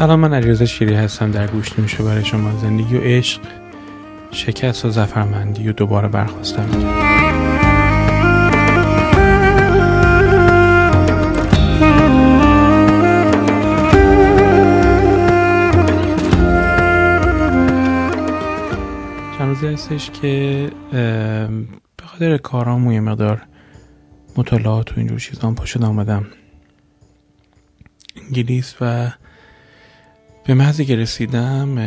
سلام من علیرضا شیری هستم در گوش نمیشه برای شما زندگی و عشق شکست و زفرمندی و دوباره برخواستم چند روزی هستش که به خاطر کارام یه مقدار مطالعات و اینجور چیزان پاشد آمدم. انگلیس و به محضی که رسیدم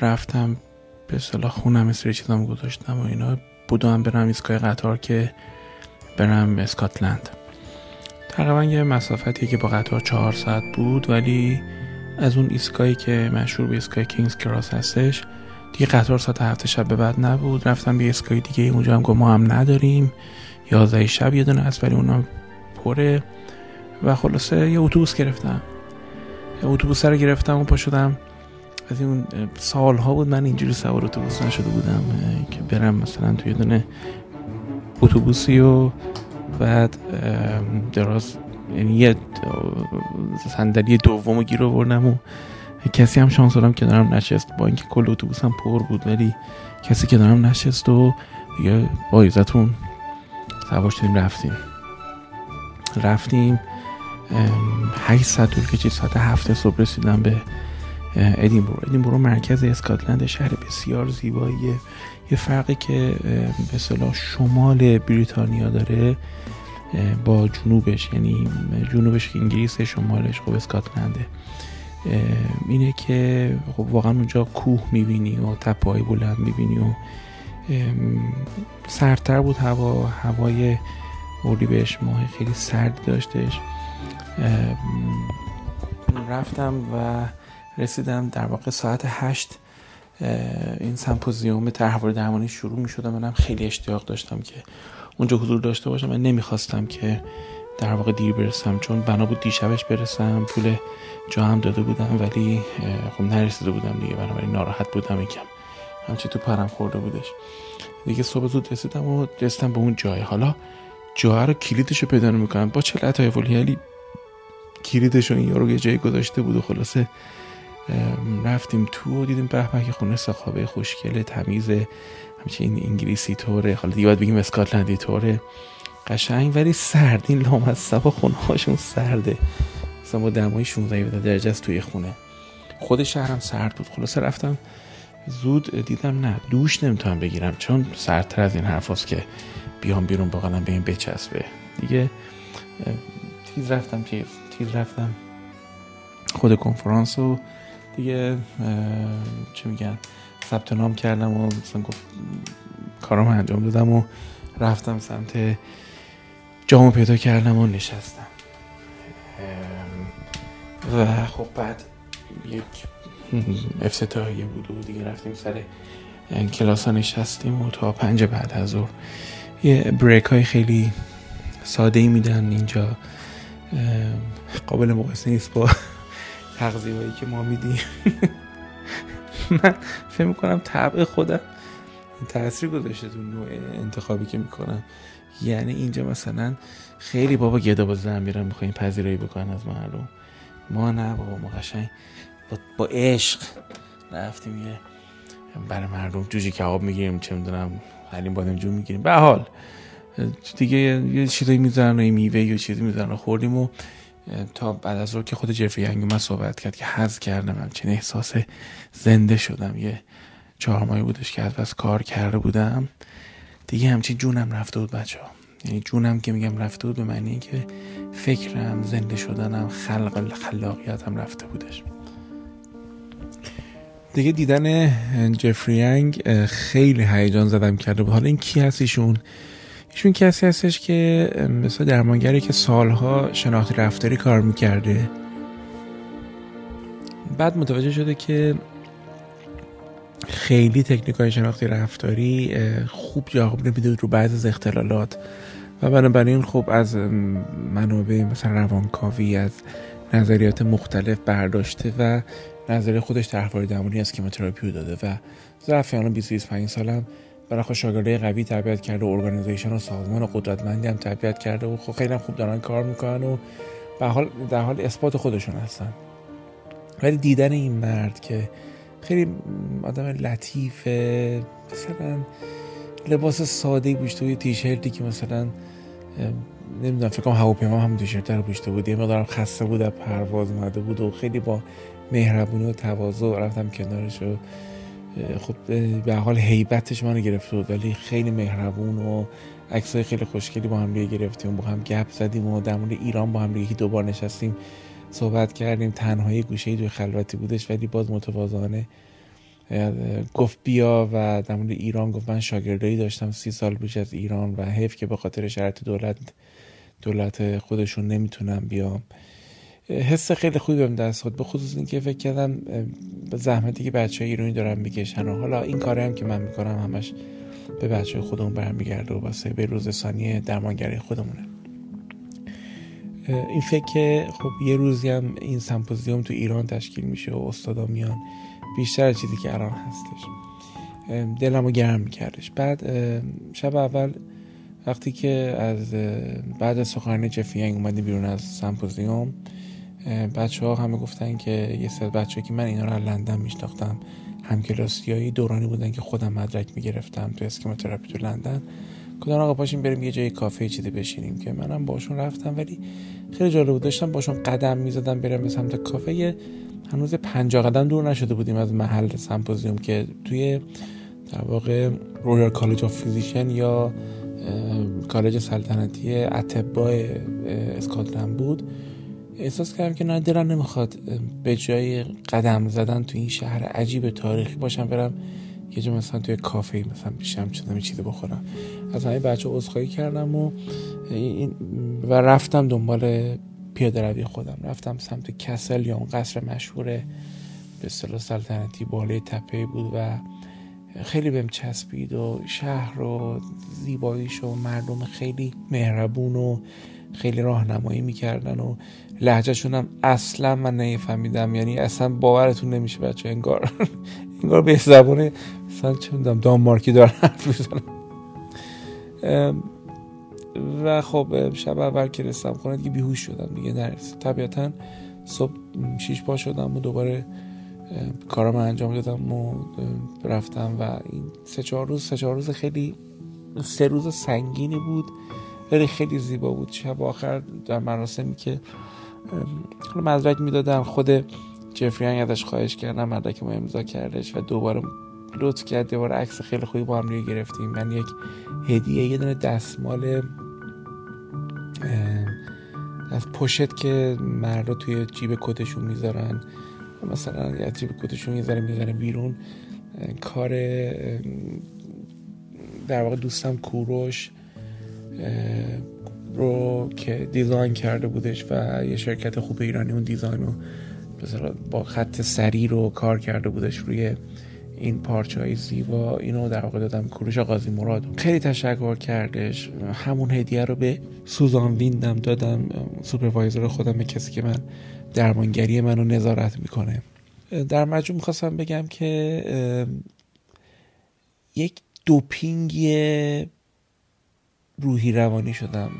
رفتم به صلاح خونم مثل چیزام گذاشتم و اینا. بودم برم ایستگاه قطار که برم اسکاتلند. تقریبا یه مسافتی که با قطار چهار ساعت بود ولی از اون ایستگاهی که مشهور به ایستگاه کینگز کراس هستش دیگه قطار ساعت هفته شب به بعد نبود. رفتم به ایستگاه دیگه اونجا هم گفت ما هم نداریم. یازده شب یه دونه هست ولی اونا پره. و خلاصه یه اتوبوس گرفتم. اتوبوس رو گرفتم و پا شدم. از این سالها بود من اینجوری سوار اتوبوس نشده بودم که برم مثلا توی دونه اتوبوسی و بعد دراز یعنی یه صندلی دوم گیر آوردم و کسی هم شانس دارم که دارم نشست. با اینکه کل اتوبوس هم پر بود ولی کسی که دارم نشست و دیگه با ایزتون سوار شدیم رفتیم. رفتیم. 8 ساعت طول کشید. ساعت هفت صبح رسیدم به ادینبرو ادینبرو مرکز اسکاتلند شهر بسیار زیباییه یه فرقی که به صلاح شمال بریتانیا داره با جنوبش یعنی جنوبش انگلیس شمالش خب اسکاتلنده. اینه که خب واقعا اونجا کوه می‌بینی و تپه بلند می‌بینی و سردتر بود هوا. هوای بهش ماه خیلی سرد داشتش. رفتم و رسیدم در واقع ساعت هشت این سمپوزیوم تحول درمانی شروع می شدم منم خیلی اشتیاق داشتم که اونجا حضور داشته باشم من نمی‌خواستم که در واقع دیر برسم چون بنا بود دیشبش برسم پول جا هم داده بودم ولی خب نرسیده بودم دیگه بنابراین ناراحت بودم یکم. همچی تو پرم خورده بودش. دیگه صبح زود رسیدم و رسیدم به اون جای. حالا جای رو کلیدش رو پیدا می‌کنم با چه لطایف یعنی کلیدش رو این یارو یه جایی گذاشته بود و خلاصه رفتیم تو و دیدیم به که خونه سخابه خوشگله تمیز همچین انگلیسی طوره. حالا دیگه باید بگیم اسکاتلندی طوره. قشنگ ولی سرد. این لامصب خونه هاشون سرده. مثلا با دمای 16 درجه است توی خونه. خود شهرم سرد بود. خلاصه رفتم. زود دیدم نه دوش نمی‌تونم بگیرم چون سردتر از این حرف که بیام بیرون بقیدم به این بچسبه. دیگه تیز رفتم تیز تیز رفتم. خود کنفرانس و دیگه چه میگن ثبت نام کردم و مثلا گفت کارم انجام دادم و رفتم سمت جامو پیدا کردم و نشستم. و خب بعد یک افتتاحیه بود و دیگه رفتیم سر کلاس ها نشستیم و تا پنج بعد از ظهر یه بریک های خیلی ساده ای میدن اینجا. قابل مقایسه نیست با تغذیه که ما میدیم. من فکر می‌کنم طبع خودم تاثیر گذاشته تو نوع انتخابی که می‌کنم. یعنی اینجا مثلا خیلی بابا گدا با زن میرن می‌خواین پذیرایی بکنن از معلوم ما نه بابا ما قشنگ با, با عشق رفتیم یه برای مردم جوجه کباب می‌گیریم چه می‌دونم حلیم بادمجون می‌گیریم. به حال دیگه یه چیزایی می‌ذارن و میوه یا چیزی می‌ذارن خوردیم و تا بعد از رو که خود جفری من صحبت کرد که حز کردم. همچین احساس زنده شدم. یه چهار ماهی بودش که از کار کرده بودم. دیگه همچین جونم رفته بود بچه یعنی جونم که میگم رفته بود به معنی که فکرم زنده شدنم خلق خلاقیتم رفته بودش. دیگه دیدن جفری ینگ خیلی هیجان زدم کرده حالا این کی هست ایشون ایشون کسی هستش که مثل درمانگری که سالها شناختی رفتاری کار می‌کرده. بعد متوجه شده که خیلی تکنیک های شناختی رفتاری خوب جواب نمیده رو بعض از اختلالات. و بنابراین خب از منابع مثلا روانکاوی از نظریات مختلف برداشته و نظریه خودش طرحواره درمانی از کیموتراپی داده و ظرف الان 20 25 سالم برای شاگرده قوی تربیت کرده و ارگانیزیشن و سازمان و قدرتمندی هم تربیت کرده و خب خیلی خوب دارن کار می‌کنن و به حال در حال اثبات خودشون هستن. ولی دیدن این مرد که خیلی آدم لطیفه مثلا لباس ساده پوشته بود تیشرتی که مثلا نمی‌دونم فکر کنم هواپیما هم تیشرت رو پوشته بود یه مقدارم خسته بود از پرواز اومده بود و خیلی با مهربونی و تواضع رفتم کنارش و خب به حال حیبتش منو گرفته بود ولی خیلی مهربون و عکسای خیلی خوشگلی با هم گرفتیم با هم گپ زدیم و در مورد ایران با هم یکی دوبار نشستیم صحبت کردیم. تنهایی گوشه ای توی خلوتی بودش ولی باز متواضعانه گفت بیا و در مورد ایران گفت من شاگردایی داشتم سی سال پیش از ایران و حیف که به خاطر شرط دولت دولت خودشون نمی‌تونم بیام. حس خیلی خوبی بهم دست خود به خصوص اینکه فکر کردم به زحمتی که بچه ایرانی دارن می‌کشن و حالا این کاری هم که من می‌کنم همش به بچه خودمون برمیگرده و واسه به روزسانی درمانگری خودمونه. این فکر که خب یه روزی هم این سمپوزیوم تو ایران تشکیل میشه و استادا میان بیشتر چیزی که الان هستش. دلم رو گرم میکردش. بعد شب اول وقتی که از بعد سخنرانی جفی اومدیم بیرون از سمپوزیوم بچه ها همه گفتن که یه سری بچه که من اینا رو لندن میشناختم همکلاسیایی دورانی بودن که خودم مدرک می‌گرفتم تو schema therapy تو لندن. گفتن آقا پاشیم بریم یه جای کافه چیزی بشینیم که منم باشون رفتم ولی خیلی جالب بود. داشتم باشون قدم می‌زدم برم به سمت کافه. هنوز پنجاه قدم دور نشده بودیم از محل سمپوزیوم که توی در واقع Royal College of Physicians یا کالج سلطنتی اطبای اسکاتلند بود. احساس کردم که نه دلم نمی‌خواد به جای قدم زدن تو این شهر عجیب تاریخی باشم برم یه جا مثلا توی کافه مثلا بشینم چیزی چیزی بخورم. از همه بچه عذرخواهی کردم و و رفتم دنبال پیاده روی خودم. رفتم سمت castle یا اون قصر مشهور به اصطلاح سلطنتی بالای تپه بود و خیلی بهم چسبید و شهر و زیباییش و مردم خیلی مهربون و خیلی راهنمایی می‌کردن و لحجهشون هم اصلا من نفهمیدم یعنی اصلا باورتون نمیشه بچه انگار انگار به زبان مثلا چه می‌دونم دانمارکی دارن حرف می‌زنن. و خب شب اول که رسیدم خونه دیگه بیهوش شدم دیگه. نرسید طبیعتا صبح شیش پا شدم و دوباره کارم انجام دادم و رفتم و این سه چهار روز سه چهار روز خیلی سه روز سنگینی بود. ولی خیلی زیبا بود. شب آخر در مراسمی که مدرک می‌دادن خود جفری ازش خواهش کردم مدرک ما امضا کردش و دوباره لطف کرد دوباره عکس خیلی خوبی با هم روی گرفتیم. من یک هدیه یه دونه دستمال از پشت که مردا توی جیب کتشون می‌ذارن. مثلا از جیب کتشون یه می‌ذارن بیرون. کار در واقع دوستم کوروش رو که دیزاین کرده بودش و یه شرکت خوب ایرانی اون دیزاین رو با خط سری رو کار کرده بودش روی این پارچه های زیبا. اینو در واقع دادم کوروش قاضی مراد. خیلی تشکر کردش. همون هدیه رو به سوزان ویندم دادم. سوپروایزر خودم به کسی که من درمانگری منو نظارت می‌کنه. در مجموع می‌خواستم بگم که یک دوپینگ روحی روانی شدم.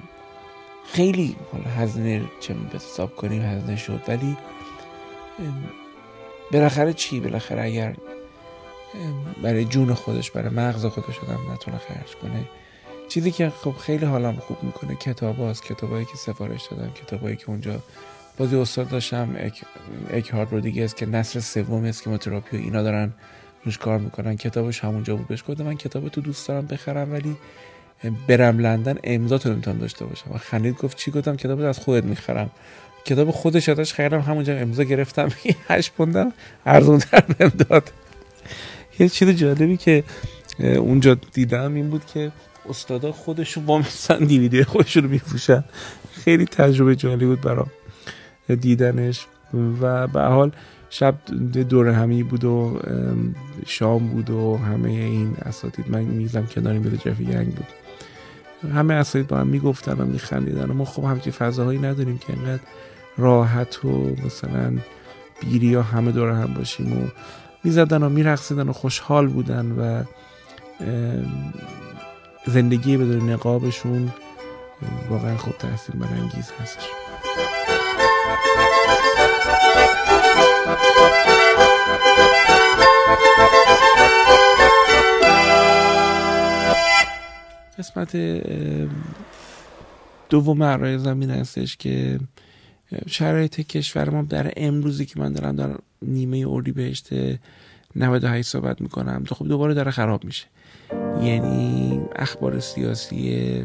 خیلی هزینه چه حساب کنیم هزینه شد. ولی بالاخره چی؟ بالاخره اگر برای جون خودش برای مغز خودش آدم نتونه خرج کنه. چیزی که خب خیلی حالم خوب می‌کنه کتاب هاست. کتابایی که سفارش دادم کتابایی که اونجا بازی استاد داشتم اک, اک هارد دیگه است که نصر سوم است که تراپی و اینا دارن روش کار می‌کنن. کتابش همونجا بود. بهش گفتم من کتاب تو دوست دارم بخرم ولی برم لندن امضا تو نمی‌تونم داشته باشم. و خندید گفت چی گفتم؟ کتاب از خودت می‌خرم. کتاب خودش ازش خریدم همونجا امضا گرفتم. هشت پوندم ارزون تر داد. یه چیز جالبی که اونجا دیدم این بود که استادا خودشون با مثلا دیویدی خودشون رو میفروشن. خیلی تجربه جالبی بود برام دیدنش. و به حال شب دور همی بود و شام بود و همه این اساتید. من میزم کنار میده جفی گنگ بود. همه اساتید با هم می‌گفتن و میخندیدن و ما خب همچین فضاهایی نداریم که انقدر راحت و مثلا بیری یا همه دور هم باشیم و می‌زدن و میرقصیدن و خوشحال بودن و زندگی بدون نقابشون واقعا خوب تحصیل برانگیز هستش. قسمت دوم عرایزم این هستش که شرایط کشور ما در امروزی که من دارم در نیمه اردی بهشت 98 صحبت می‌کنم خب دوباره داره خراب میشه. یعنی اخبار سیاسی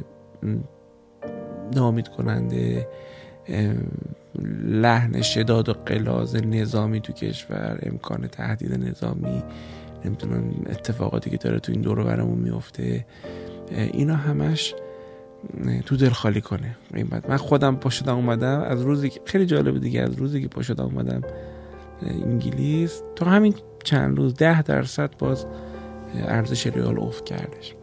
نامید کننده لحن شداد و قلاز نظامی تو کشور امکان تهدید نظامی نمی‌تونم اتفاقاتی که داره تو این دور برمون میفته اینا همش تو دل خالی کنه. من خودم پاشدم اومدم. از روزی که خیلی جالبه دیگه از روزی که پاشدم اومدم انگلیس تا همین چند روز ده درصد باز ارزش ریال افت کردش.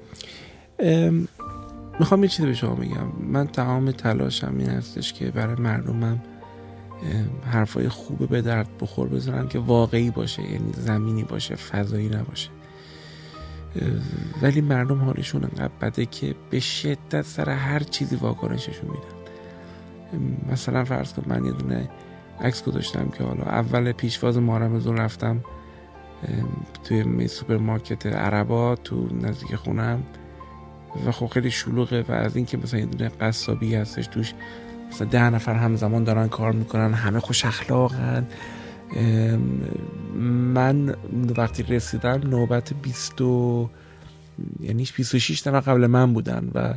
می‌خوام یه چیزی به شما بگم. من تمام تلاشم این هستش که برای مردمم حرفای خوب به درد بخور بذارم که واقعی باشه یعنی زمینی باشه فضایی نباشه. ولی مردم حالشون انقدر بده که به شدت سر هر چیزی واکنششون میدن. مثلا فرض کن من یه دونه عکس گذاشتم که حالا اول پیشواز مارمزون رفتم توی سوپرمارکت عربا تو نزدیک خونم. و خب خیلی شلوغه و از اینکه مثلا یه دونه قصابی هستش توش مثلا ده نفر همزمان دارن کار می‌کنن همه خوش اخلاقن. من وقتی رسیدم نوبت 20 یعنی 26 نفر قبل من بودن و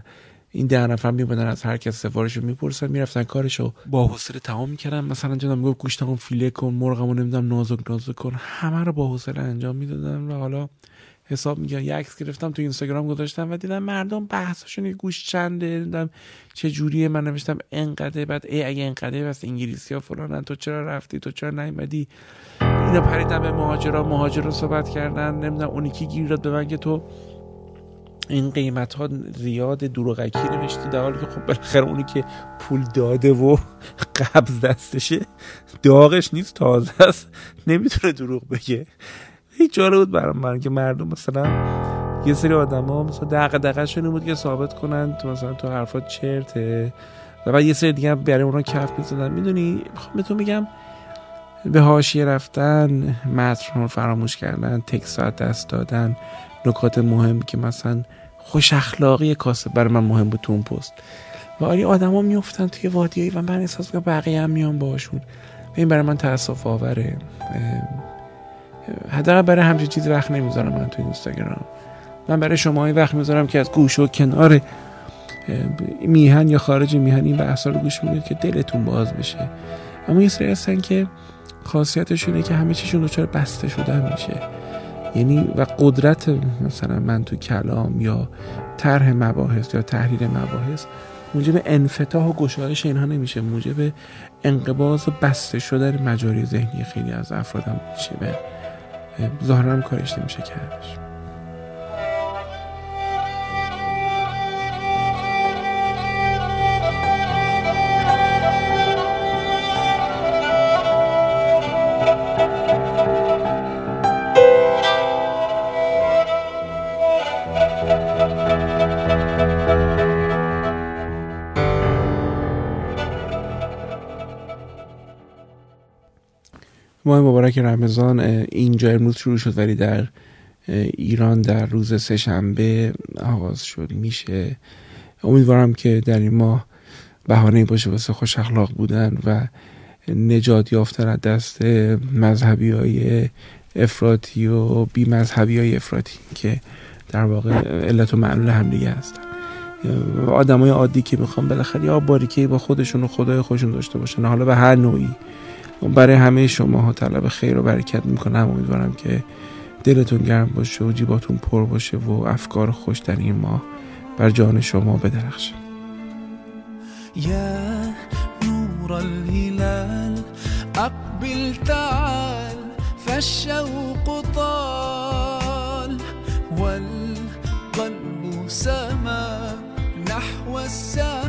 این ده نفر میبودن از هر کس سفارش رو می‌پرسن می‌رفتن کارشو با حوصله تمام می‌کردن. مثلا جنم می‌گفت گوشتمو فیله کن مرغمو نمی‌دونم نازک نازک کن. همه رو با حوصله انجام می‌دادن و حالا حساب میگن یه عکس گرفتم تو اینستاگرام گذاشتم و دیدم مردم بحثشون گوش چنده. دیدم چه جوریه. من نوشتم انقدر بعد ای اگه انقدر بس انگلیسی ها فلانن. تو چرا رفتی؟ تو چرا نیومدی؟ اینا پریدن به مهاجرا. مهاجرا صحبت کردن. نمی‌دونم اونی کی گیر داد به من که تو این قیمت ها زیاد دروغکی نوشتی در حالی که خب بالاخره اونی که پول داده و قبض دستشه داغش نیست تازه است نمی‌تونه دروغ بگه. هیچ جالب بود برام من که مردم مثلا یه سری آدما مثلا دق دقشون بود که ثابت کنن تو مثلا تو حرفات چرته و بعد یه سری دیگه برای اونا کف می‌زدن. می‌دونی؟ می‌خوام تو میگم به حاشیه رفتن متن رو فراموش کردن تکسات دست دادن. نکات مهم که مثلا خوش اخلاقی کاسه برای من مهم بود تو اون پست. و آری آدما میفتن توی وادیایی و من احساس کنم بقیه هم میان باشون این برای من تاسف آوره. حداقل برای همچین چیزی وقت نمی‌ذارم من تو اینستاگرام. من برای شما وقت می‌ذارم که از گوش و کنار میهن یا خارج میهن این بحثا رو گوش می‌دید که دلتون باز بشه. اما یه سری هستن که خاصیتشونه که همه چیشون دچار بسته شدن میشه. یعنی و قدرت مثلا من تو کلام یا طرح مباحث یا تحریر مباحث موجب انفتاح و گشایش اینها نمیشه موجب انقباض و بسته شدن مجاری ذهنی خیلی از افرادم میشه به ظاهرا کارش نمیشه کردش ماه مبارک رمضان اینجا امروز شروع شد ولی در ایران در روز سهشنبه آغاز شد میشه. امیدوارم که در این ماه بهانه باشه واسه خوش اخلاق بودن و نجات یافتن از دست مذهبی های افراطی و بی مذهبی های افراطی که در واقع علت و معلول هم دیگه هستن. آدم های عادی که می‌خوان بالاخره یا باریکه با خودشون و خدای خودشون داشته باشن حالا به هر نوعی. برای همه شما ها طلب خیر و برکت می‌کنم. امیدوارم که دلتون گرم باشه و جیباتون پر باشه و افکار خوش در این ماه بر جان شما بدرخشه یا نور الهلال اقبل تعال فالشوق طال والقلب سما نحو السماء